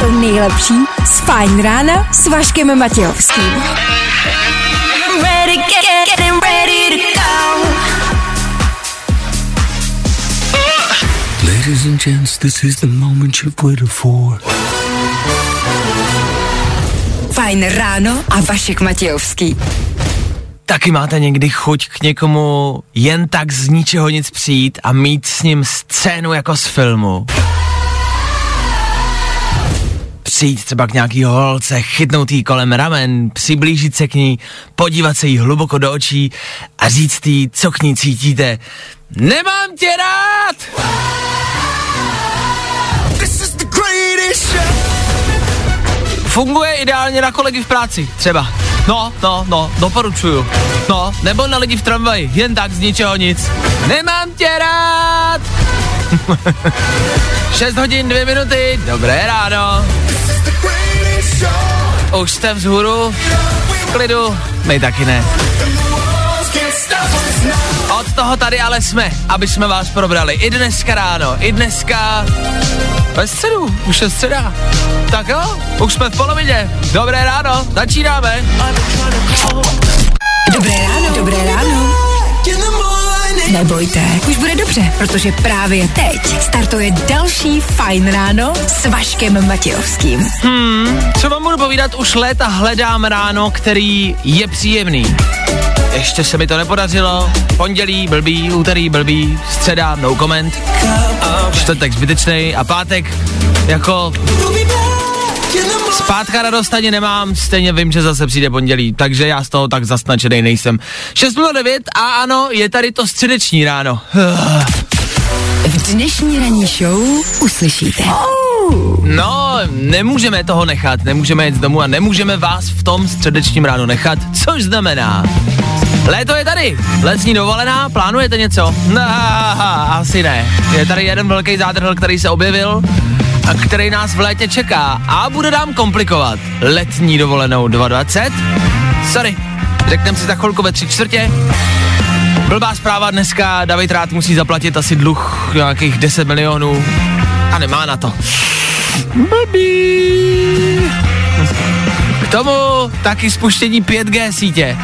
To nejlepší z Fajn rána s Vaškem Matějovským. Ladies and gents, this is the moment you've waited for. Fajn ráno a Vašek Matějovský. Taky máte někdy chuť k někomu jen tak z ničeho nic přijít a mít s ním scénu jako z filmu. Přijít třeba k nějaký holce, chytnout jí kolem ramen, přiblížit se k ní, podívat se jí hluboko do očí a říct jí, co k ní cítíte. Nemám tě rád! Funguje ideálně na kolegy v práci, třeba. No, no, no, doporučuju. No, nebo na lidi v tramvaji, jen tak z ničeho nic. Nemám tě rád! 6 hodin, 2 minuty, dobré ráno. Už jste vzhůru, v klidu, my taky ne. Od toho tady ale jsme, aby jsme vás probrali i dneska ráno, i dneska ve středu, už je středa. Tak jo, už jsme v polovině. Dobré ráno, začínáme. Dobré ráno. Dobré ráno. Nebojte, už bude dobře, protože právě teď startuje další Fajn ráno s Vaškem Matějovským. Co vám budu povídat, už léta hledám ráno, který je příjemný. Ještě se mi to nepodařilo. Pondělí blbý, úterý blbý, středa no comment, čtvrtek zbytečný a pátek jako Zpátka radost ani nemám, stejně vím, že zase přijde pondělí, takže já z toho tak zasnačený nejsem. 6.09 a ano, je tady to středeční ráno. V dnešní ranní show uslyšíte. No, nemůžeme toho nechat, nemůžeme jít z domu a nemůžeme vás v tom středečním ráno nechat, což znamená, Léto je tady, letní dovolená, plánujete něco? No, asi ne. Je tady jeden velký zádrhel, který se objevil a který nás v létě čeká a bude nám komplikovat letní dovolenou 2020. Sorry, řekneme si za chvilku ve tři čtvrtě. Blbá zpráva dneska, David Rád musí zaplatit asi dluh nějakých 10 milionů a nemá na to. Blbý. K tomu taky spuštění 5G sítě.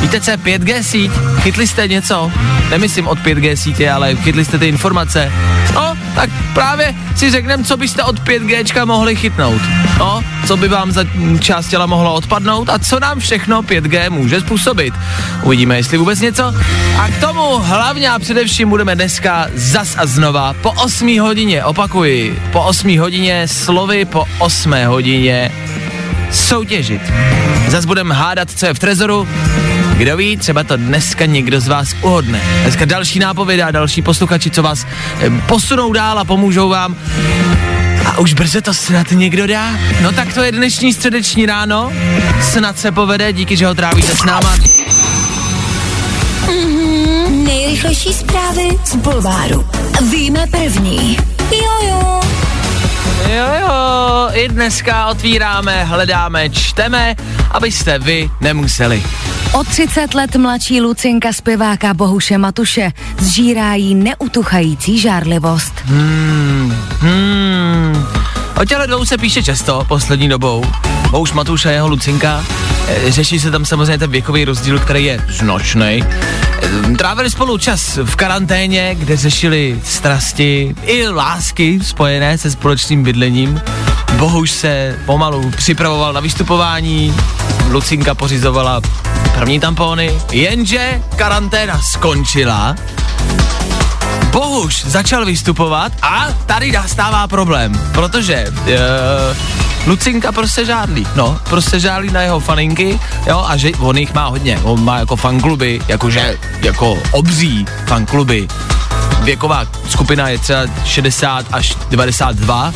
Víte, co je 5G síť? Chytli jste něco? Nemyslím od 5G sítě, ale chytli jste ty informace. No, tak právě si řekneme, co byste od 5Gčka mohli chytnout. No, co by vám za část těla mohlo odpadnout a co nám všechno 5G může způsobit. Uvidíme, jestli vůbec něco. A k tomu hlavně a především budeme dneska zas a znova po 8 hodině, opakuji, po 8 hodině slovy po 8 hodině soutěžit. Zas budeme hádat, co je v trezoru. Kdo ví, třeba to dneska někdo z vás uhodne. Dneska další nápověda další posluchači, co vás eh, posunou dál a pomůžou vám. A už brzy to snad někdo dá. No tak to je dnešní středeční ráno. Snad se povede, díky, že ho trávíte s náma. Nejrychlejší zprávy z Bulváru. Víme první. Jojo. Jo, jo, i dneska otvíráme, hledáme, čteme, abyste vy nemuseli. O 30 let mladší Lucinka zpěváka Bohuše Matuše zžírá jí neutuchající žárlivost. Hmm. O těle dvou se píše často poslední dobou. Bohuž Matuš a jeho Lucinka. E, Řeší se tam samozřejmě ten věkový rozdíl, který je značný. Trávili spolu čas v karanténě, kde řešili strasti i lásky spojené se společným bydlením. Bohuž se pomalu připravoval na vystupování, Lucinka pořizovala první tampony, jenže karanténa skončila Bohuž začal vystupovat a tady nastává problém, protože uh, Lucinka prostě žádlí, no, prostě žádlí na jeho faninky, jo, a že on jich má hodně, on má jako fankluby, jakože, jako obří fankluby, věková skupina je třeba 60 až 92,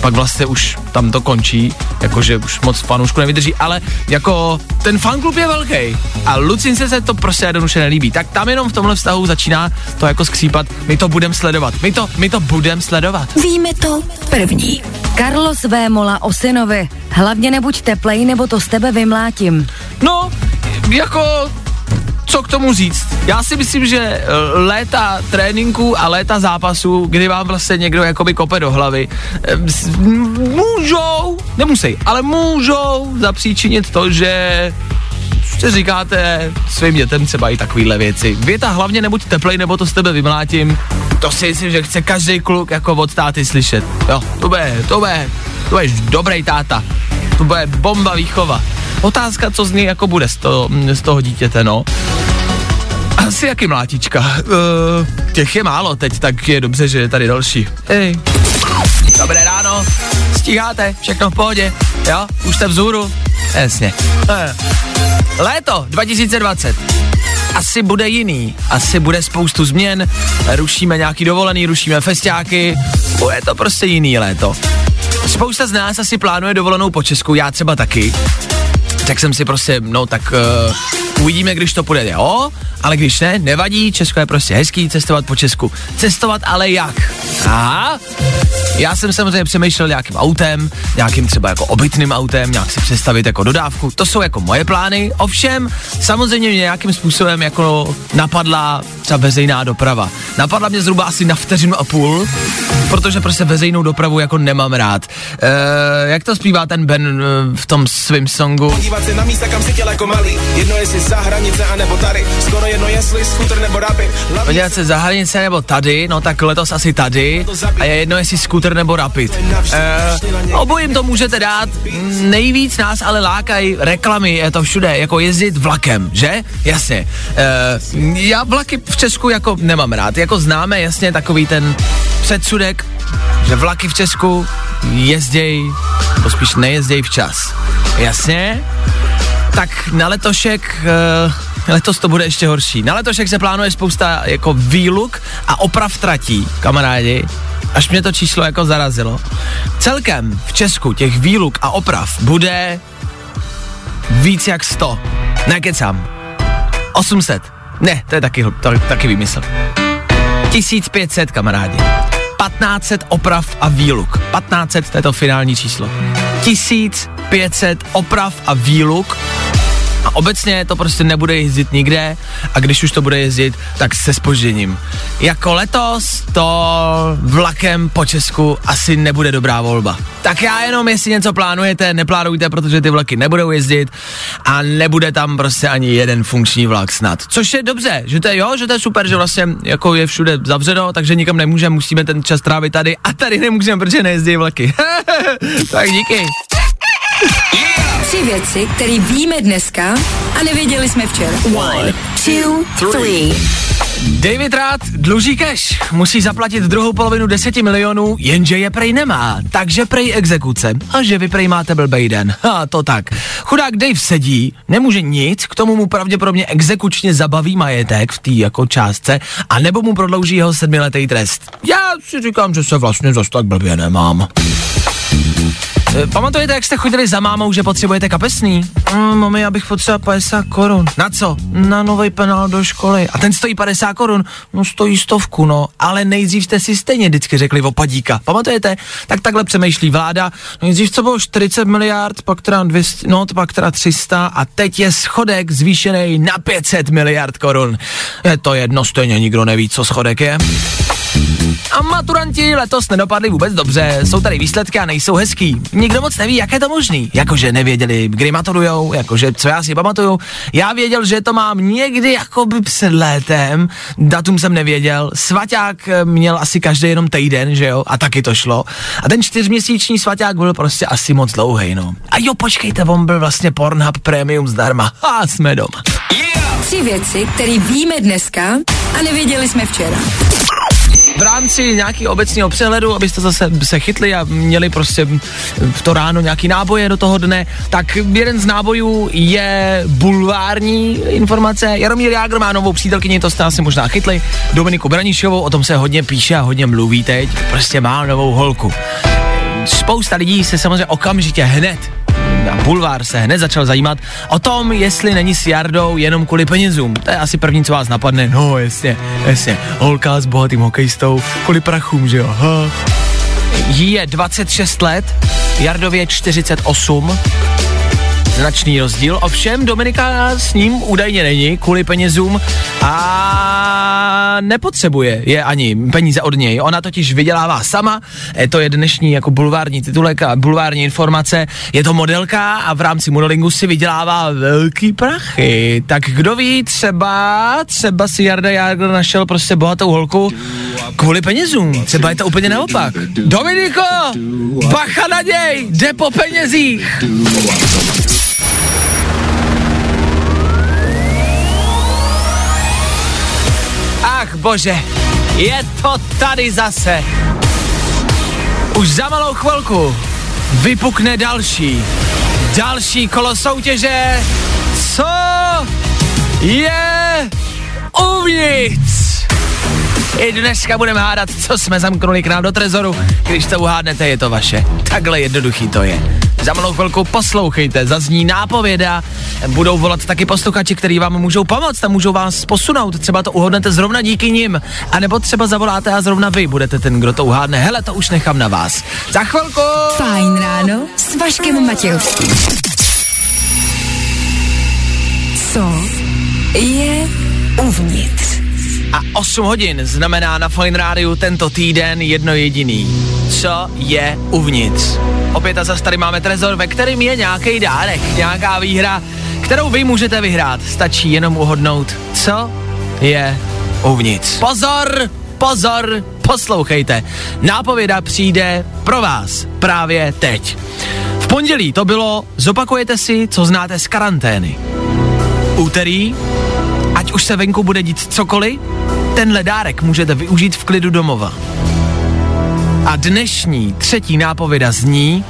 pak vlastně už tam to končí, jakože už moc fanoušku nevydrží, ale jako ten fanklub je velký a Lucince se to prostě jednoduše nelíbí, tak tam jenom v tomhle vztahu začíná to jako skřípat, my to budem sledovat, my to, my to budem sledovat. Víme to první. Carlos Vémola o synovi. Hlavně nebuď teplej, nebo to z tebe vymlátím. No, jako co k tomu říct? Já si myslím, že eh, léta tréninku a léta zápasů, kdy vám vlastně někdo jakoby kope do hlavy, eh, můžou, nemusí, ale můžou zapříčinit to, že si říkáte svým dětem třeba i takovýhle věci. Věta hlavně nebuď teplej, nebo to z tebe vymlátím. To si myslím, že chce každý kluk jako od táty slyšet. Jo, to bude, to bude, to bude dobrý táta. To bude bomba výchova. Otázka, co z něj jako bude z toho, z toho dítěte, no. Asi jaký mlátička. Uh, těch je málo teď, tak je dobře, že je tady další. Hej. Dobré ráno, stíháte, všechno v pohodě, jo, už jste vzhůru, jasně. Eh. Léto 2020 asi bude jiný, asi bude spoustu změn, rušíme nějaký dovolený, rušíme festiáky, bude to prostě jiný léto. Spousta z nás asi plánuje dovolenou po Česku, já třeba taky. Tak jsem si prostě, no tak uh, uvidíme, když to půjde, jo, ale když ne, nevadí, Česko je prostě hezký, cestovat po Česku. Cestovat ale jak? Aha, já jsem samozřejmě přemýšlel nějakým autem, nějakým třeba jako obytným autem, nějak si představit jako dodávku. To jsou jako moje plány. Ovšem, samozřejmě mě nějakým způsobem jako napadla ta veřejná doprava. Napadla mě zhruba asi na vteřinu a půl, protože prostě veřejnou dopravu jako nemám rád. E, jak to zpívá ten Ben e, v tom svém songu? Podívat se na místa, kam si jako malý. Jedno jestli za hranice, anebo tady. Skoro jedno jestli skuter nebo rapid. Podívat se za hranice nebo tady, no tak letos asi tady. A je jedno jestli skuter nebo rapid. E, obojím to můžete dát. Nejvíc nás ale lákají reklamy, je to všude, jako jezdit vlakem, že? Jasně. E, já vlaky v Česku jako nemám rád. Jako známe jasně takový ten předsudek, že vlaky v Česku jezděj, to spíš nejezděj včas. Jasně? Tak na letošek uh, letos to bude ještě horší. Na letošek se plánuje spousta jako výluk a oprav tratí, kamarádi. Až mě to číslo jako zarazilo. Celkem v Česku těch výluk a oprav bude víc jak 100. Nekecám. 800. Ne, to je taky, to, taky vymysl. 1500, kamarádi. 1500 oprav a výluk. 1500, to je to finální číslo. 1500 oprav a výluk a obecně to prostě nebude jezdit nikde a když už to bude jezdit, tak se spožděním. Jako letos to vlakem po Česku asi nebude dobrá volba. Tak já jenom, jestli něco plánujete, neplánujte, protože ty vlaky nebudou jezdit a nebude tam prostě ani jeden funkční vlak snad. Což je dobře, že to je jo, že to je super, že vlastně jako je všude zavřeno, takže nikam nemůžeme, musíme ten čas trávit tady a tady nemůžeme, protože nejezdí vlaky. tak díky. Tři věci, které víme dneska a nevěděli jsme včera. One, two, three. David Rád dluží cash, musí zaplatit druhou polovinu deseti milionů, jenže je prej nemá, takže prej exekuce. A že vy prej máte blbej den. A to tak. Chudák Dave sedí, nemůže nic, k tomu mu pravděpodobně exekučně zabaví majetek v té jako částce, a nebo mu prodlouží jeho sedmiletý trest. Já si říkám, že se vlastně zase tak blbě nemám. E, pamatujete, jak jste chodili za mámou, že potřebujete kapesný? Mm, mami, já bych potřeboval 50 korun. Na co? Na nový penál do školy. A ten stojí 50 korun? No stojí stovku, no. Ale nejdřív jste si stejně vždycky řekli opadíka. Pamatujete? Tak takhle přemýšlí vláda. No nejdřív to bylo 40 miliard, pak teda 200, no pak teda 300 a teď je schodek zvýšený na 500 miliard korun. Je to jedno, stejně nikdo neví, co schodek je. A maturanti letos nedopadli vůbec dobře, jsou tady výsledky a nejsou hezký. Nikdo moc neví, jak je to možný. Jakože nevěděli, kdy maturujou, jakože co já si pamatuju. Já věděl, že to mám někdy jakoby před létem, datum jsem nevěděl. Svaťák eh, měl asi každý jenom týden, že jo, a taky to šlo. A ten čtyřměsíční svaťák byl prostě asi moc dlouhý, no. A jo, počkejte, on byl vlastně Pornhub Premium zdarma. A jsme doma. Yeah! Tři věci, které víme dneska a nevěděli jsme včera v rámci nějaký obecného přehledu, abyste zase se chytli a měli prostě v to ráno nějaký náboje do toho dne, tak jeden z nábojů je bulvární informace. Jaromír Jágr má novou přítelkyni, to jste asi možná chytli, Dominiku Branišovou, o tom se hodně píše a hodně mluví teď, prostě má novou holku. Spousta lidí se samozřejmě okamžitě hned a bulvár se hned začal zajímat o tom, jestli není s Jardou jenom kvůli penězům. To je asi první, co vás napadne. No, jasně, jasně. Holka s bohatým hokejistou, kvůli prachům, že jo. Ha. Jí je 26 let, Jardově 48. Značný rozdíl. Ovšem Dominika s ním údajně není kvůli penězům a nepotřebuje je ani peníze od něj. Ona totiž vydělává sama, e, to je dnešní jako bulvární titulek a bulvární informace. Je to modelka a v rámci modelingu si vydělává velký prachy. Tak kdo ví, třeba, třeba si Jarda Jagr našel prostě bohatou holku kvůli penězům. Třeba je to úplně naopak. Dominiko, bacha na něj, jde po penězích. Bože, je to tady zase. Už za malou chvilku vypukne další, další kolo soutěže. Co je uvnitř? I dneska budeme hádat, co jsme zamknuli k nám do trezoru. Když to uhádnete, je to vaše. Takhle jednoduchý to je. Za malou chvilku poslouchejte, zazní nápověda, budou volat taky posluchači, který vám můžou pomoct a můžou vás posunout, třeba to uhodnete zrovna díky nim, a nebo třeba zavoláte a zrovna vy budete ten, kdo to uhádne. Hele, to už nechám na vás. Za chvilku! Fajn ráno s Vaškem Matějovským. Co je uvnitř? A 8 hodin znamená na Fine Rádiu tento týden jedno jediný. Co je uvnitř? Opět a zase tady máme trezor, ve kterém je nějaký dárek, nějaká výhra, kterou vy můžete vyhrát. Stačí jenom uhodnout, co je uvnitř. Pozor, pozor, poslouchejte. Nápověda přijde pro vás právě teď. V pondělí to bylo, zopakujete si, co znáte z karantény. Úterý, ať už se venku bude dít cokoliv, tenhle dárek můžete využít v klidu domova. A dnešní třetí nápověda zní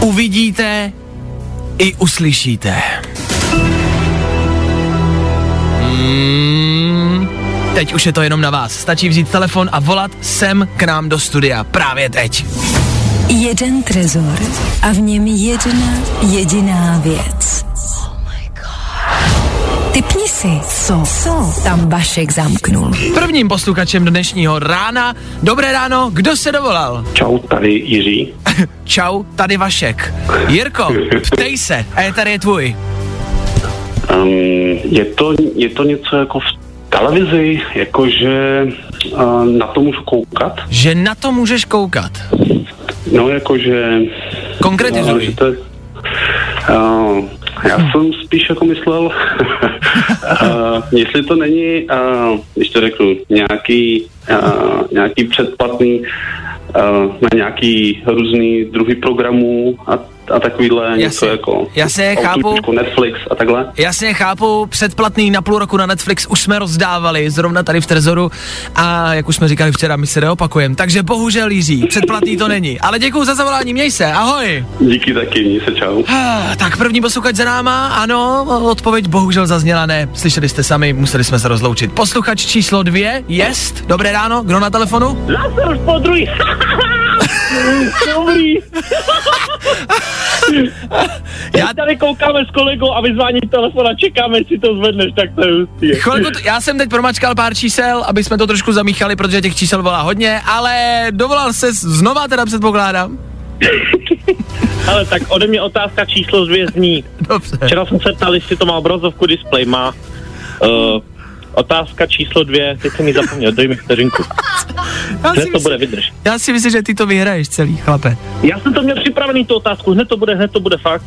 Uvidíte i uslyšíte. Hmm, teď už je to jenom na vás. Stačí vzít telefon a volat sem k nám do studia právě teď. Jeden trezor a v něm jedna jediná věc. Typni si, co, co tam Vašek zamknul. Prvním posluchačem dnešního rána. Dobré ráno, kdo se dovolal? Čau, tady Jiří. Čau, tady Vašek. Jirko, ptej se, a je tady je tvůj. Um, je, to, je to něco jako v televizi, jakože uh, na to můžu koukat? Že na to můžeš koukat. No, jakože... Konkretizuj. Uh, že to, je- uh, já jsem spíš jako myslel, uh, jestli to není, uh, když to řeknu, nějaký, uh, nějaký předplatný uh, na nějaký různý druhy programů a, a takovýhle něco jako jasně, chápu. Netflix a takhle. Jasně, chápu, předplatný na půl roku na Netflix už jsme rozdávali, zrovna tady v Trezoru a jak už jsme říkali včera, my se neopakujeme. Takže bohužel Jiří, předplatný to není. Ale děkuji za zavolání, měj se, ahoj. Díky taky, měj se čau. Tak první posluchač za náma, ano, odpověď bohužel zazněla ne, slyšeli jste sami, museli jsme se rozloučit. Posluchač číslo dvě, jest, dobré ráno, kdo na telefonu? Zase už po druhý. Dobrý. Já, tady koukáme s kolegou a vyzvání telefon a čekáme, jestli to zvedneš, tak to je hustý. chvilku, t- já jsem teď promačkal pár čísel, aby jsme to trošku zamíchali, protože těch čísel volá hodně, ale dovolal se znova teda předpokládám. Ale tak ode mě otázka číslo dvě zní. Dobře. Včera jsem se ptal, jestli to má obrazovku display, má. Uh, otázka číslo dvě, teď jsem ji zapomněl, dej mi vteřinku. Já Hned si, to bude, myslím, vydrž. já si myslím, že ty to vyhraješ celý, chlape. Já jsem to měl připravený, tu otázku, hned to bude, hned to bude fakt.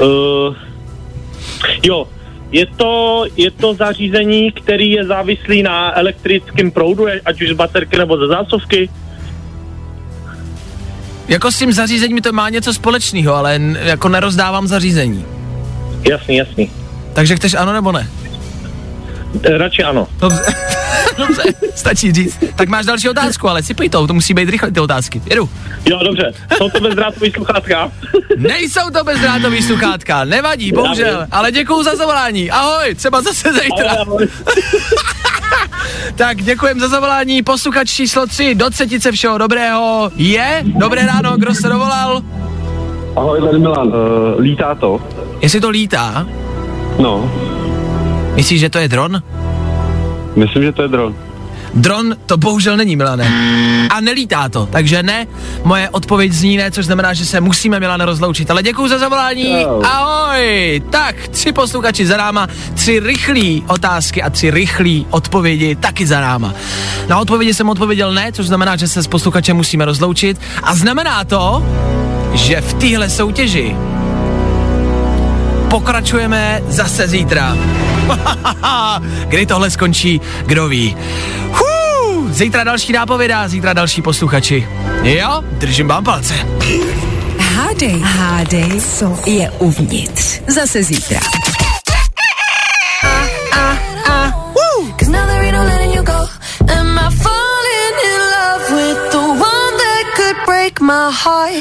Uh, jo, je to, je to zařízení, který je závislý na elektrickém proudu, ať už z baterky nebo ze zásuvky. Jako s tím zařízením to má něco společného, ale n- jako nerozdávám zařízení. Jasný, jasný. Takže chceš ano nebo ne? Eh, Radši ano. Dobře. Dobře, stačí říct. Tak máš další otázku, ale si to, to musí být rychle ty otázky. Jedu. Jo, dobře. Jsou to bezdrátový sluchátka? Nejsou to bezdrátový sluchátka, nevadí, bohužel, ale děkuju za zavolání. Ahoj, třeba zase zítra. Tak děkujem za zavolání. Posluchač číslo 3 do třetice všeho dobrého je. Dobré ráno, kdo se dovolal? Ahoj, tady Milan. Uh, lítá to? Jestli to lítá, No, myslíš, že to je dron? Myslím, že to je dron. Dron to bohužel není, Milane. A nelítá to, takže ne. Moje odpověď zní ne, což znamená, že se musíme, Milane, rozloučit. Ale děkuji za zavolání. Ahoj. Tak, tři posluchači za náma, tři rychlé otázky a tři rychlé odpovědi taky za náma. Na odpovědi jsem odpověděl ne, což znamená, že se s posluchačem musíme rozloučit. A znamená to, že v téhle soutěži pokračujeme zase zítra. Kdy tohle skončí, kdo ví. Hů, zítra další nápověda, zítra další posluchači. Jo, držím vám palce. Hádej, hádej, co je uvnitř. Zase zítra.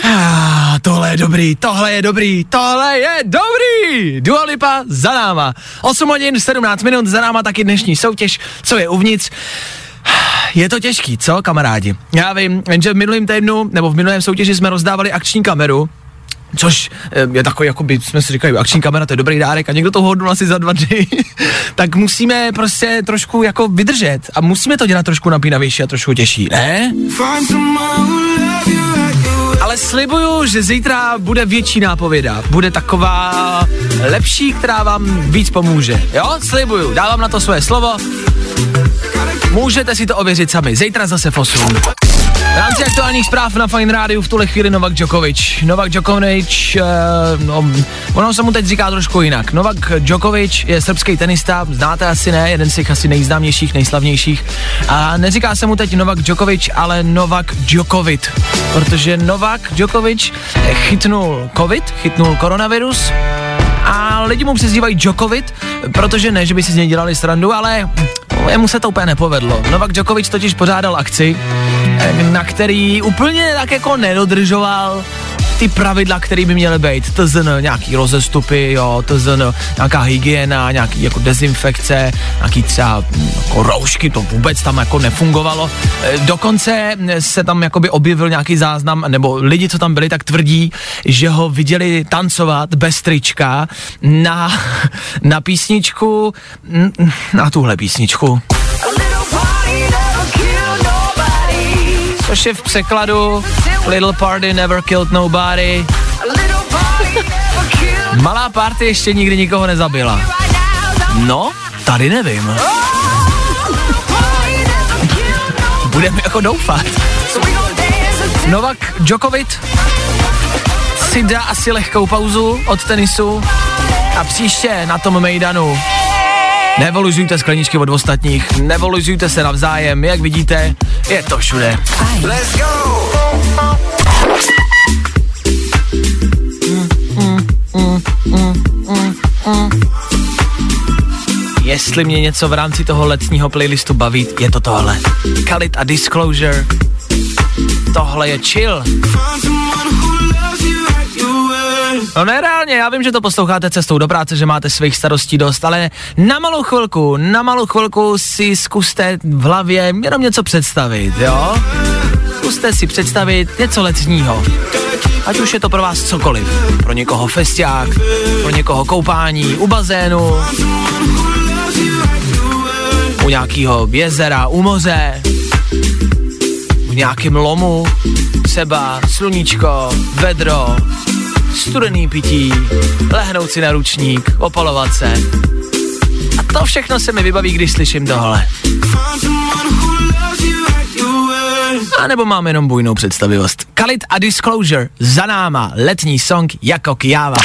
Ah, tohle je dobrý, tohle je dobrý, tohle je dobrý! Dua Lipa za náma. 8 hodin, 17 minut, za náma taky dnešní soutěž, co je uvnitř. Je to těžký, co, kamarádi? Já vím, že v minulém týdnu, nebo v minulém soutěži jsme rozdávali akční kameru, Což eh, je takový, jako by jsme si říkali, akční kamera, to je dobrý dárek a někdo to hodnul asi za dva dny, tak musíme prostě trošku jako vydržet a musíme to dělat trošku napínavější a trošku těžší, ne? Ale slibuju, že zítra bude větší nápověda. Bude taková lepší, která vám víc pomůže. Jo, slibuju, dávám na to svoje slovo. Můžete si to ověřit sami. Zítra zase v 8. V rámci aktuálních zpráv na Fine Rádiu v tuhle chvíli Novak Djokovic. Novak Djokovic, uh, no, ono se mu teď říká trošku jinak. Novak Djokovic je srbský tenista, znáte asi ne, jeden z těch asi nejznámějších, nejslavnějších. A neříká se mu teď Novak Djokovic, ale Novak Djokovic, protože Novak Djokovic chytnul covid, chytnul koronavirus a lidi mu přezdívají Djokovic, protože ne, že by si z něj dělali srandu, ale jemu se to úplně nepovedlo. Novak Djokovic totiž pořádal akci, eh, na který úplně tak jako nedodržoval ty pravidla, které by měly být, tzn. nějaký rozestupy, jo, tzn. nějaká hygiena, nějaký jako dezinfekce, nějaký třeba mm, jako roušky, to vůbec tam jako nefungovalo. E, Dokonce se tam jakoby objevil nějaký záznam, nebo lidi, co tam byli, tak tvrdí, že ho viděli tancovat bez trička na, na písničku, mm, na tuhle písničku. Což je v překladu Little Party Never Killed Nobody. Malá party ještě nikdy nikoho nezabila. No, tady nevím. Budeme jako doufat. Novak Djokovic si dá asi lehkou pauzu od tenisu a příště na tom Mejdanu Nevoluzujte skleničky od ostatních, nevoluzujte se navzájem, jak vidíte, je to všude. Let's go! Jestli mě něco v rámci toho letního playlistu baví, je to tohle. Khalid a Disclosure. Tohle je chill. No ne, reálně, já vím, že to posloucháte cestou do práce, že máte svých starostí dost, ale na malou chvilku, na malou chvilku si zkuste v hlavě jenom něco představit, jo? Zkuste si představit něco letního. Ať už je to pro vás cokoliv. Pro někoho festiák, pro někoho koupání u bazénu, u nějakého jezera, u moře, v nějakém lomu, třeba sluníčko, vedro, studený pití, lehnout si na ručník, opalovat se. A to všechno se mi vybaví, když slyším tohle. A nebo mám jenom bujnou představivost. Kalit a Disclosure za náma, letní song jako Kiava.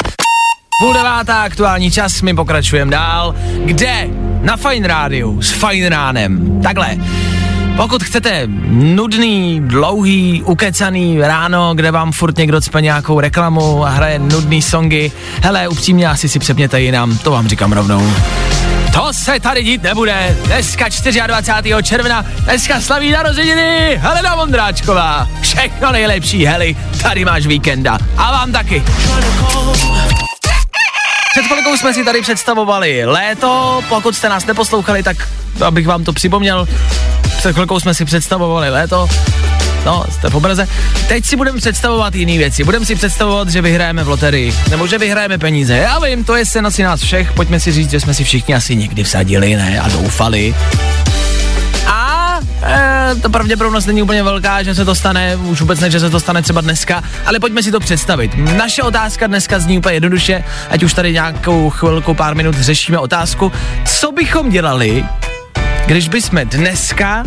Půl devátá, aktuální čas, my pokračujeme dál. Kde? Na Fine Rádiu s Fine Ránem. Takhle. Pokud chcete nudný, dlouhý, ukecaný ráno, kde vám furt někdo cpe nějakou reklamu a hraje nudný songy, hele, upřímně asi si přepněte jinam, to vám říkám rovnou. To se tady dít nebude. Dneska 24. června, dneska slaví narozeniny Helena Vondráčková. Všechno nejlepší, Heli, tady máš víkenda. A vám taky. Před chvilkou jsme si tady představovali léto, pokud jste nás neposlouchali, tak abych vám to připomněl, před chvilkou jsme si představovali léto, no, jste v obraze. Teď si budeme představovat jiné věci. Budeme si představovat, že vyhrajeme v loterii, nebo že vyhrajeme peníze. Já vím, to je sen asi nás všech, pojďme si říct, že jsme si všichni asi někdy vsadili, ne, a doufali. Eh, ta pravděpodobnost není úplně velká, že se to stane, už vůbec ne, že se to stane třeba dneska, ale pojďme si to představit. Naše otázka dneska zní úplně jednoduše, ať už tady nějakou chvilku, pár minut řešíme otázku, co bychom dělali, když bychom dneska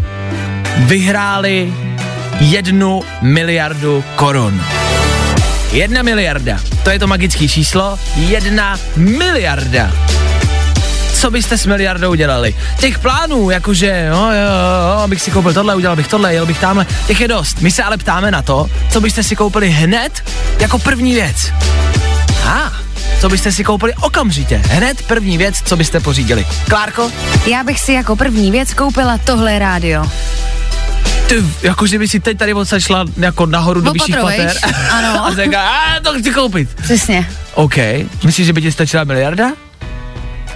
vyhráli jednu miliardu korun. Jedna miliarda, to je to magické číslo, jedna miliarda co byste s miliardou dělali. Těch plánů, jakože, jo, jo, jo, abych si koupil tohle, udělal bych tohle, jel bych tamhle, těch je dost. My se ale ptáme na to, co byste si koupili hned jako první věc. A, ah, co byste si koupili okamžitě, hned první věc, co byste pořídili. Klárko? Já bych si jako první věc koupila tohle rádio. Ty, jako že by si teď tady odsaď šla jako nahoru do vyšších pater. Ano. a řekla, a to chci koupit. Přesně. OK. Myslíš, že by ti stačila miliarda?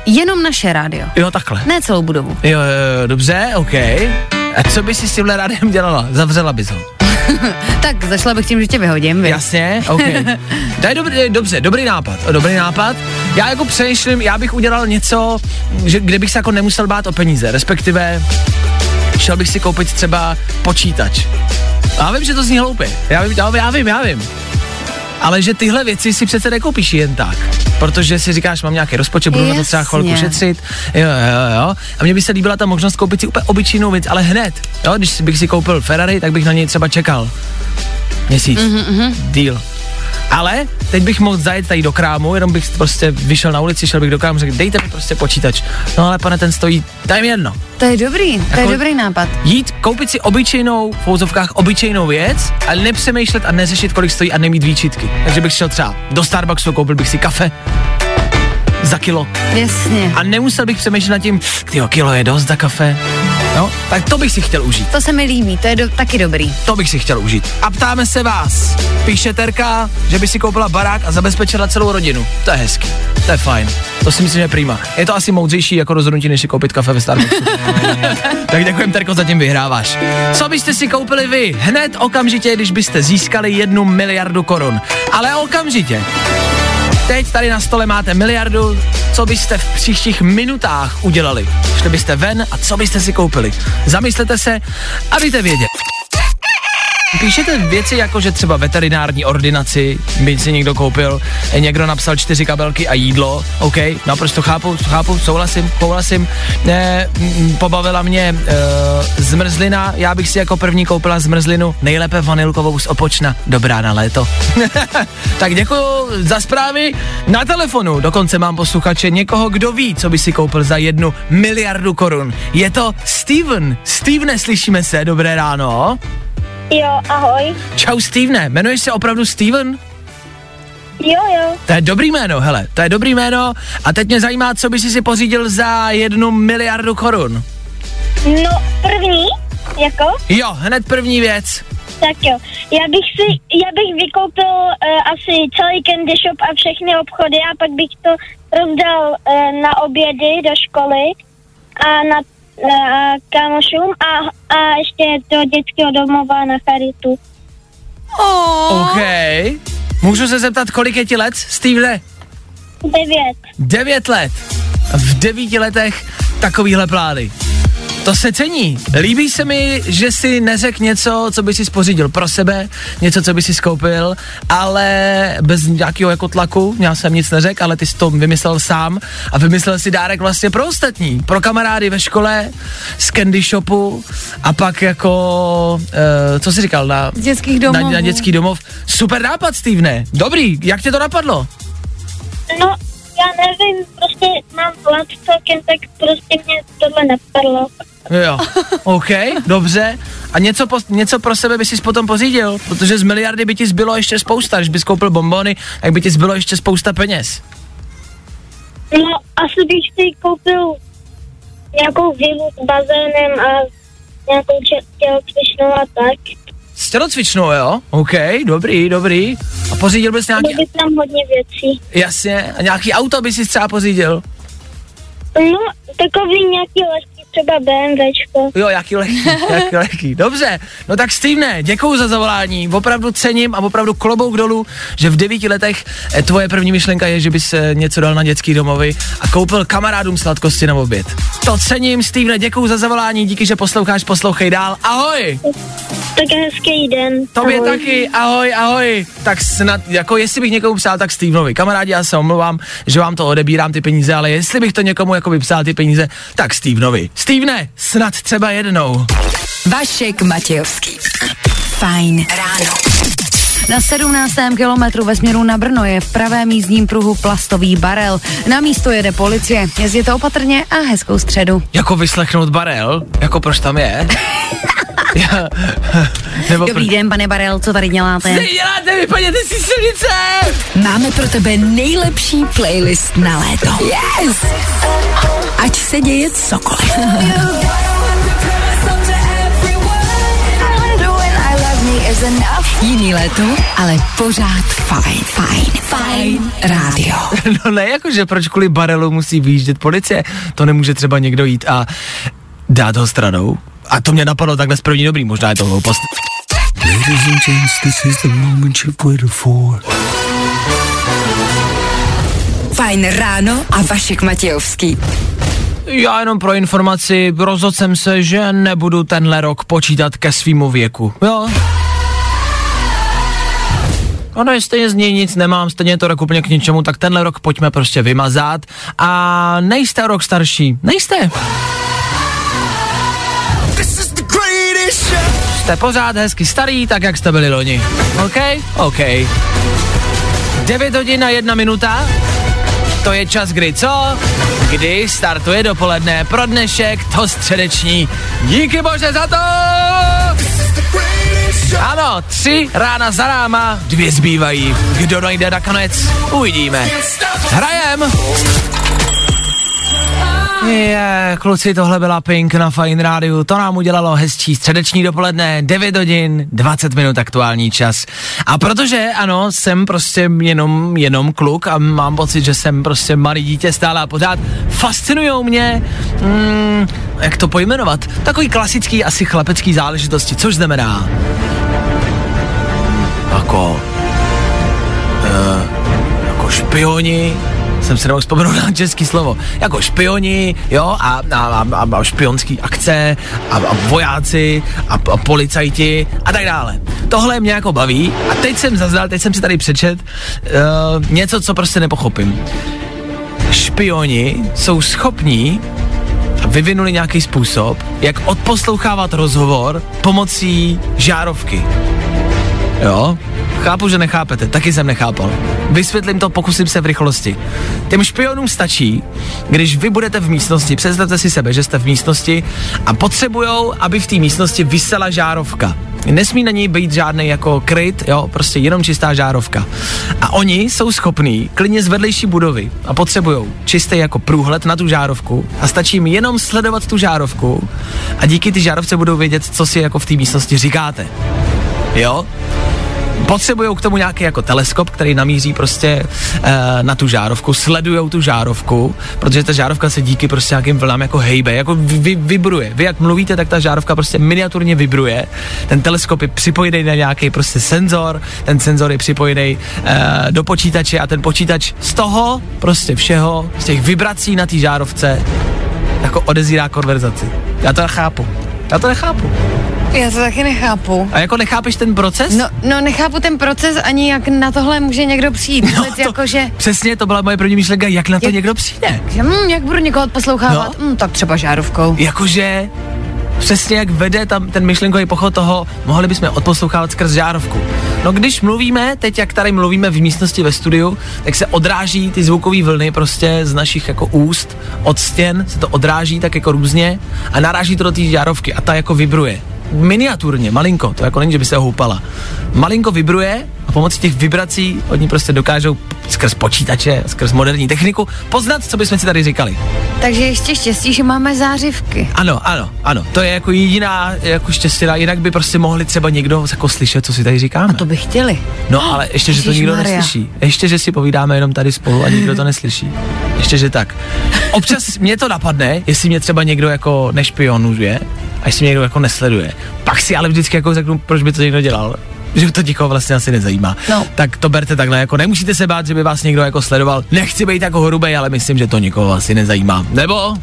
Jenom naše rádio. Jo, takhle. Ne celou budovu. Jo, jo, dobře, OK. A co by si s tímhle rádiem dělala? Zavřela bys ho. tak zašla bych tím, že tě vyhodím. Vy. Jasně, OK. To je dobrý, dobře, dobrý nápad, dobrý nápad. Já jako přemýšlím, já bych udělal něco, že, kde bych se jako nemusel bát o peníze, respektive šel bych si koupit třeba počítač. Já vím, že to zní hloupě. Já vím, já vím, já vím, já vím. Ale že tyhle věci si přece nekoupíš jen tak. Protože si říkáš, mám nějaký rozpočet, budu Jasně. na to třeba chvilku šetřit. Jo, jo, jo. A mně by se líbila ta možnost koupit si úplně obyčejnou věc, ale hned. Jo, když bych si koupil Ferrari, tak bych na něj třeba čekal. Měsíc. Mm-hmm. Deal. Ale teď bych mohl zajet tady do krámu, jenom bych prostě vyšel na ulici, šel bych do krámu, řekl, dejte mi prostě počítač. No ale pane, ten stojí, daj mi jedno. To je dobrý, to jako je dobrý nápad. Jít, koupit si obyčejnou, v pouzovkách obyčejnou věc, ale nepřemýšlet a neřešit, kolik stojí a nemít výčitky. Takže bych šel třeba do Starbucksu, koupil bych si kafe, za kilo. Jasně. A nemusel bych přemýšlet nad tím, tyjo, kilo je dost za kafe. No, tak to bych si chtěl užít. To se mi líbí, to je do, taky dobrý. To bych si chtěl užít. A ptáme se vás. Píše Terka, že by si koupila barák a zabezpečila celou rodinu. To je hezký. To je fajn. To si myslím, že je prima. Je to asi moudřejší jako rozhodnutí, než si koupit kafe ve Starbucksu. tak děkujem, Terko, zatím vyhráváš. Co byste si koupili vy? Hned okamžitě, když byste získali jednu miliardu korun. Ale okamžitě. Teď tady na stole máte miliardu, co byste v příštích minutách udělali? Šli byste ven a co byste si koupili? Zamyslete se a dejte vědět. Píšete věci jako, že třeba veterinární ordinaci by si někdo koupil, někdo napsal čtyři kabelky a jídlo, OK, naprosto chápu, chápu, souhlasím, souhlasím. Ne, pobavila mě e, zmrzlina, já bych si jako první koupila zmrzlinu, nejlépe vanilkovou z opočna, dobrá na léto. tak děkuji za zprávy. Na telefonu dokonce mám posluchače někoho, kdo ví, co by si koupil za jednu miliardu korun. Je to Steven. Steven, slyšíme se, dobré ráno. Jo, ahoj. Čau Stevene, jmenuješ se opravdu Steven? Jo, jo. To je dobrý jméno, hele, to je dobrý jméno a teď mě zajímá, co by si si pořídil za jednu miliardu korun. No, první, jako? Jo, hned první věc. Tak jo, já bych si, já bych vykoupil uh, asi celý candy shop a všechny obchody a pak bych to rozdal uh, na obědy do školy a na kámošům a, a ještě do dětského domova na charitu. Oh. OK. Můžu se zeptat, kolik je ti let, Steve? Devět. Devět let. V devíti letech takovýhle plány. To se cení. Líbí se mi, že si neřek něco, co by si spořídil pro sebe, něco, co by si skoupil, ale bez nějakého jako tlaku, já jsem nic neřekl, ale ty jsi to vymyslel sám a vymyslel si dárek vlastně pro ostatní, pro kamarády ve škole, z candy shopu a pak jako, uh, co jsi říkal, na, dětských domov. Na, na dětský domov. Super nápad, Steve, Dobrý, jak tě to napadlo? No, já nevím, prostě mám hlad celkem, tak prostě mě tohle napadlo. Jo, OK, dobře. A něco, po, něco pro sebe by si potom pořídil, protože z miliardy by ti zbylo ještě spousta, když bys koupil bombony, tak by ti zbylo ještě spousta peněz. No, asi bych si koupil nějakou vilu s bazénem a nějakou tělocvičnou a tak. S tělocvičnou, jo? OK, dobrý, dobrý. A pořídil bys nějaký... Bylo by tam hodně věcí. Jasně, a nějaký auto by si třeba pořídil? No, takový nějaký lehký třeba BMWčko. Jo, jaký lehký, jaký lehký. Dobře, no tak Stevene, děkuji za zavolání, opravdu cením a opravdu klobouk dolů, že v devíti letech eh, tvoje první myšlenka je, že bys eh, něco dal na dětský domovy a koupil kamarádům sladkosti na oběd. To cením, Stevene, děkuji za zavolání, díky, že posloucháš, poslouchej dál. Ahoj! Tak hezký den. Tobě Ahoj. taky, ahoj, ahoj. Tak snad, jako jestli bych někomu psal, tak Stevenovi. Kamarádi, já se omlouvám, že vám to odebírám ty peníze, ale jestli bych to někomu jako psal ty peníze, tak Stevenovi. Stevene, snad třeba jednou. Vašek Matějovský. Fajn ráno. Na 17. kilometru ve směru na Brno je v pravém jízdním pruhu plastový barel. Na místo jede policie. Jezděte opatrně a hezkou středu. Jako vyslechnout barel? Jako proč tam je? Já, nebo Dobrý den, pane Barel, co tady děláte? Co děláte, vypadněte si silnice! Máme pro tebe nejlepší playlist na léto. Yes! Ať se děje cokoliv. Jiný léto, ale pořád fajn. Fajn. Fajn rádio. No ne, jakože proč kvůli barelu musí vyjíždět policie? To nemůže třeba někdo jít a dát ho stranou? A to mě napadlo takhle z první dobrý, možná je to hloupost. Fajn ráno a Vašek Matějovský. Já jenom pro informaci, rozhodl jsem se, že nebudu tenhle rok počítat ke svýmu věku, jo? Ono je stejně z něj nic nemám, stejně je to rok úplně k ničemu, tak tenhle rok pojďme prostě vymazat a nejste rok starší, nejste. Jste pořád hezky starý, tak jak jste byli loni. OK? OK. 9 hodin a jedna minuta. To je čas kdy co? Kdy startuje dopoledne pro dnešek to středeční. Díky bože za to! Ano, tři rána za ráma, dvě zbývají. Kdo najde nakonec, uvidíme. Hrajem! Je, kluci, tohle byla Pink na Fine Radio, to nám udělalo hezčí středeční dopoledne, 9 hodin, 20 minut aktuální čas. A protože, ano, jsem prostě jenom, jenom kluk a mám pocit, že jsem prostě malý dítě stále a pořád, fascinujou mě, mm, jak to pojmenovat, takový klasický asi chlapecký záležitosti, což znamená, jako, uh, jako špioni, jsem se nemohl vzpomenout na český slovo, jako špioni, jo, a, a, a, a špionský akce, a, a vojáci, a, a policajti, a tak dále. Tohle mě jako baví a teď jsem zaznal, teď jsem si tady přečet uh, něco, co prostě nepochopím. Špioni jsou schopní vyvinuli nějaký způsob, jak odposlouchávat rozhovor pomocí žárovky. Jo, chápu, že nechápete, taky jsem nechápal. Vysvětlím to, pokusím se v rychlosti. Těm špionům stačí, když vy budete v místnosti, představte si sebe, že jste v místnosti a potřebujou, aby v té místnosti vysela žárovka. Nesmí na ní být žádný jako kryt, jo, prostě jenom čistá žárovka. A oni jsou schopní klidně z vedlejší budovy a potřebují čistý jako průhled na tu žárovku a stačí jim jenom sledovat tu žárovku a díky ty žárovce budou vědět, co si jako v té místnosti říkáte. Jo? Potřebují k tomu nějaký jako teleskop, který namíří prostě e, na tu žárovku, sledujou tu žárovku, protože ta žárovka se díky prostě nějakým vlnám jako hejbe, jako vy, vibruje. Vy jak mluvíte, tak ta žárovka prostě miniaturně vibruje. Ten teleskop je připojený na nějaký prostě senzor, ten senzor je připojený e, do počítače a ten počítač z toho prostě všeho, z těch vibrací na té žárovce jako odezírá konverzaci. Já to nechápu. Já to nechápu. Já to taky nechápu. A jako nechápeš ten proces? No, no nechápu ten proces ani jak na tohle může někdo přijít. No, to, jako, že, Přesně, to byla moje první myšlenka, jak na to Jak- někdo přijde. že hm, jak budu někoho poslouchávat? No. Hm, tak třeba žárovkou. Jakože přesně jak vede tam ten myšlenkový pochod toho, mohli bychom odposlouchávat skrz žárovku. No když mluvíme, teď jak tady mluvíme v místnosti ve studiu, tak se odráží ty zvukové vlny prostě z našich jako úst, od stěn se to odráží tak jako různě a naráží to do té žárovky a ta jako vibruje. Miniaturně, malinko, to jako není, že by se houpala. Malinko vibruje pomocí těch vibrací oni prostě dokážou skrz počítače, skrz moderní techniku poznat, co bychom si tady říkali. Takže ještě štěstí, že máme zářivky. Ano, ano, ano, to je jako jediná jako štěstí, jinak by prostě mohli třeba někdo jako slyšet, co si tady říkáme. A to by chtěli. No ale ještě, že to nikdo Ježišmarja. neslyší. Ještě, že si povídáme jenom tady spolu a nikdo to neslyší. Ještě, že tak. Občas mě to napadne, jestli mě třeba někdo jako nešpionuje a jestli mě někdo jako nesleduje. Pak si ale vždycky jako řeknu, proč by to někdo dělal. Že to nikoho vlastně asi nezajímá. No. Tak to berte takhle, jako nemusíte se bát, že by vás někdo jako sledoval. Nechci být jako horubej, ale myslím, že to nikoho asi nezajímá. Nebo?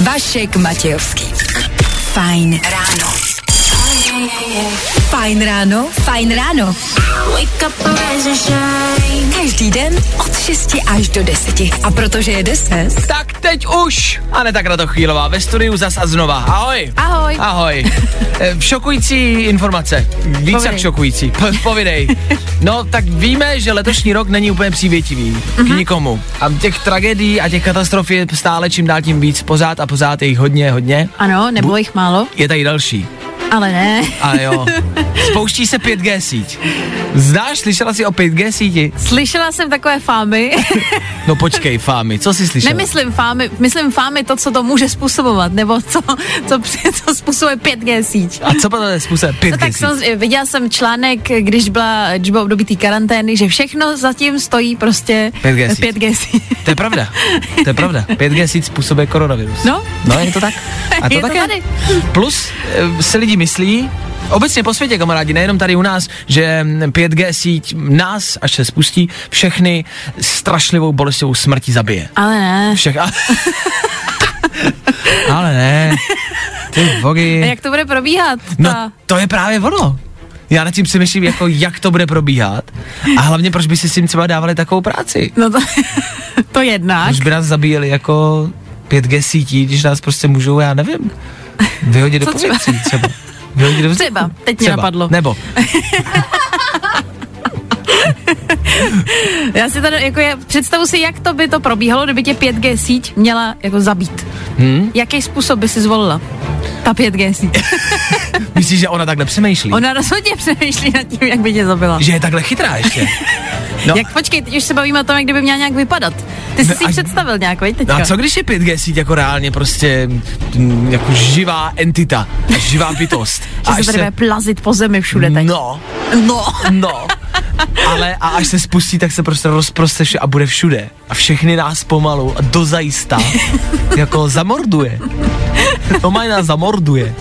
Vašek Matějovský. Fajn ráno. Fajn ráno, fajn ráno. Každý den od 6 až do 10. A protože je 10, Tak teď už! Aneta Kratochvílová ve studiu zas a znova. Ahoj! Ahoj. Ahoj. Eh, Šokující informace. Víc Povidej. jak šokující. Po, povidej. No, tak víme, že letošní rok není úplně přívětivý k Mhm. nikomu. A těch tragédií a těch katastrof je stále čím dál tím víc. Pořád a pořád je jich hodně, hodně. Ano, nebylo jich málo, Je tady další. Ale ne. A jo. Spouští se 5G síť. Znáš, slyšela jsi o 5G síti? Slyšela jsem takové fámy. No počkej, Fámy, co jsi slyšela? Nemyslím fámy, myslím fámy to, co to může způsobovat, nebo co, co, co způsobuje 5G síť. A co potom je způsob 5G No tak síť? samozřejmě, viděla jsem článek, když byla, když bylo období té karantény, že všechno zatím stojí prostě 5G síť. 5G síť. To je pravda. To je pravda. 5G síť způsobuje koronavirus. No. No, je to tak. A to Je to také. tady. Plus eh, se lidi myslí, obecně po světě, kamarádi, nejenom tady u nás, že mm, 5G síť nás, až se spustí, všechny strašlivou bolestivou smrtí zabije. Ale ne. Všech, a... Ale ne. Ty A bogy. jak to bude probíhat? No, Ta... to je právě ono. Já nad tím si myslím, jako jak to bude probíhat. A hlavně, proč by si s tím třeba dávali takovou práci? No to, to jednak. Proč by nás zabíjeli jako 5G sítí, když nás prostě můžou, já nevím, vyhodit do Co třeba? třeba. Vyhodit do vzduchu. Třeba, teď mě napadlo. Nebo. Já si tady, jako je, představu si, jak to by to probíhalo, kdyby tě 5G síť měla jako zabít. Hm? Jaký způsob by si zvolila? Ta 5G síť. Myslíš, že ona takhle přemýšlí? Ona rozhodně přemýšlí nad tím, jak by tě zabila. Že je takhle chytrá ještě. No, Jak počkej, teď už se bavíme o tom, jak kdyby měla nějak vypadat. Ty jsi No si ji a- představil nějak, veď teďka? no a co když je 5G síť jako reálně prostě mm, jako živá entita, živá bytost. Že se tady bude plazit po zemi všude teď. No, no. no. Ale a až se spustí, tak se prostě rozproste vše a bude všude. A všechny nás pomalu a dozajista jako zamorduje. To mají nás zamorduje.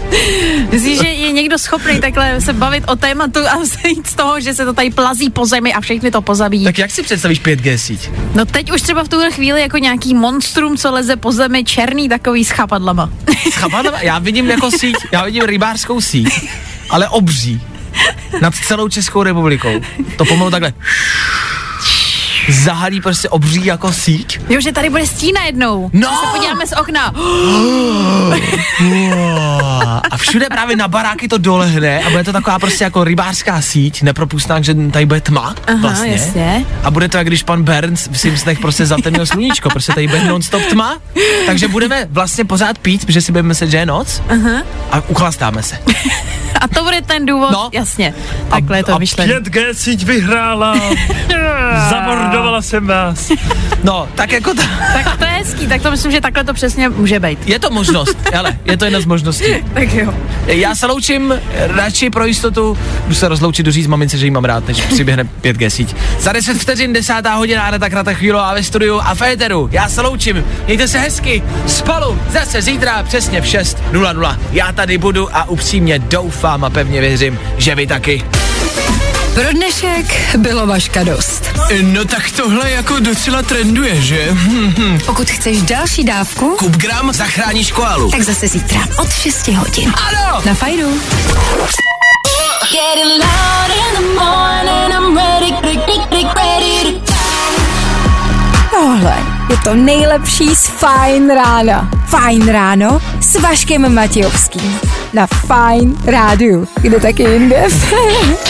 Myslíš, že je někdo schopný takhle se bavit o tématu a sejít z toho, že se to tady plazí po zemi a všechny to pozabíjí? Tak jak si představíš 5G síť? No teď už třeba v tuhle chvíli jako nějaký monstrum, co leze po zemi, černý takový s chapadlama. Chapadla, já vidím jako síť, já vidím rybářskou síť, ale obří. Nad celou Českou republikou. To pomalu takhle zahalí prostě obří jako síť. Jo, že tady bude stín najednou. No! Se podíváme z okna. A všude právě na baráky to dolehne a bude to taková prostě jako rybářská síť, nepropustná, že tady bude tma Aha, vlastně. jasně. A bude to, jak když pan Burns v Simpsonech prostě zatemnil sluníčko, prostě tady bude non-stop tma, takže budeme vlastně pořád pít, protože si budeme myslet, že je noc Aha. a uchlastáme se. A to bude ten důvod, No. jasně. Takhle je to a myšlené. 5G síť vyhrála. Zamordovala jsem vás. No, tak jako ta, Tak to je hezký, tak to myslím, že takhle to přesně může být. je to možnost, ale je to jedna z možností. Tak jo. Já se loučím, radši pro jistotu, jdu se rozloučit, do říct mamince, že jí mám rád, než přiběhne 5G síť. Za 10 vteřin, desátá hodina, Aneta Krata Chvílová ve studiu a v éteru. Já se loučím, mějte se hezky, spolu, zase zítra přesně v 6.00. Já tady budu a upřímně doufám a pevně věřím, že vy taky. Pro dnešek bylo Vaška dost. No tak tohle jako docela trenduje, že? Pokud chceš další dávku, Kup gram, zachráníš koalu. tak zase zítra od 6 hodin. Ano! Na fajru. Getting loud in the morning, I'm ready, ready, ready to Tohle je to nejlepší z Fajn rána. Fajn ráno s Vaškem Matějovským. Na Fajn rádiu. Kde taky jinde?